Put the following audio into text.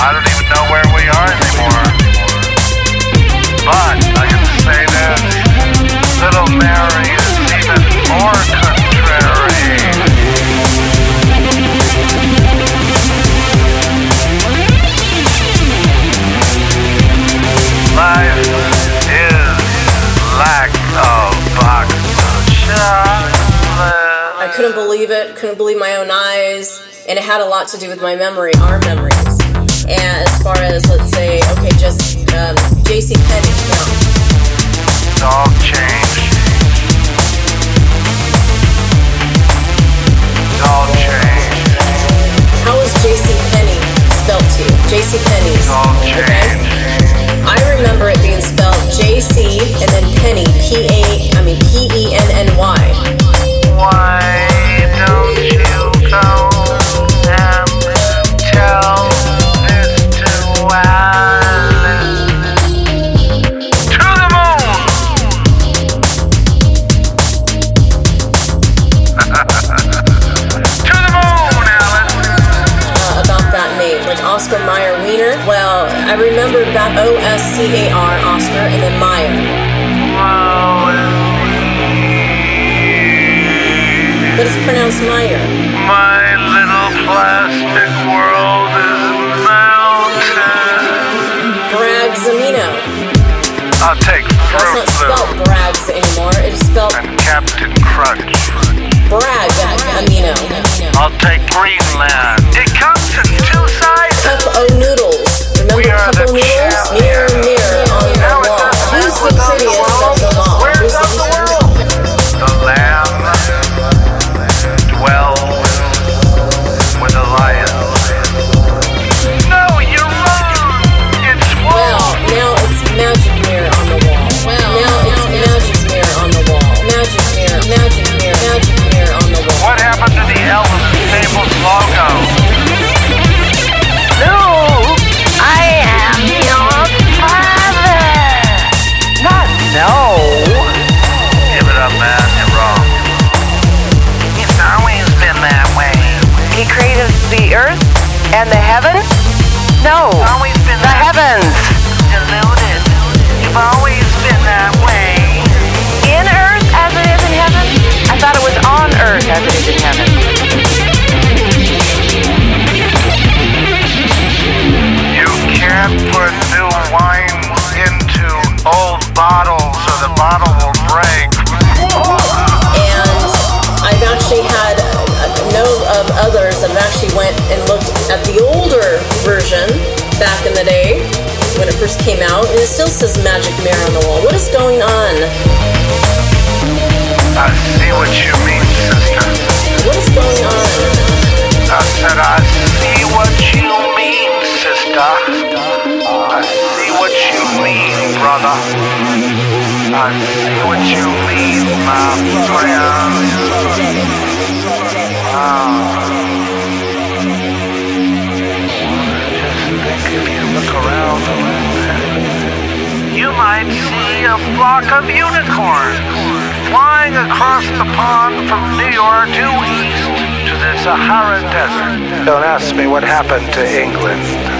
I don't even know where we are anymore. But I can say this, little Mary is even more contrary. Life is lack of box I couldn't believe it, couldn't believe my own eyes, and it had a lot to do with my memory, our memory. And as far as, let's say, okay, just um, J.C. Penney, no. It's all changed. It's all changed. How is J.C. Penney spelled to you? J.C. Penney's. It's all Okay? changed. I remember back O S C A R Oscar and then Meyer. But it's pronounced Meyer. My little plastic world is melted. Bragzamino. I'll take That's Fruit not spelled Brags anymore. It is spelled and Captain Crunch. Bragzamino. I'll take Greenland. World. And the heavens? No. Always been The heavens. deluded. You've always been that way. In earth as it is in heaven? I thought it was on earth as it is in heaven. You can't put new wine into old bottles or the bottle will break. And I've actually had uh, know of others that have actually went and looked at the older version back in the day when it first came out, and it still says magic mirror on the wall. What is going on? I see what you mean, sister. What is going on? I said, I see what you mean, sister. I see what you mean, brother. I see what you mean, my friend. Ah. Bit, you see a flock of unicorns flying across the pond from New York due east to the Sahara Desert. Don't ask me what happened to England.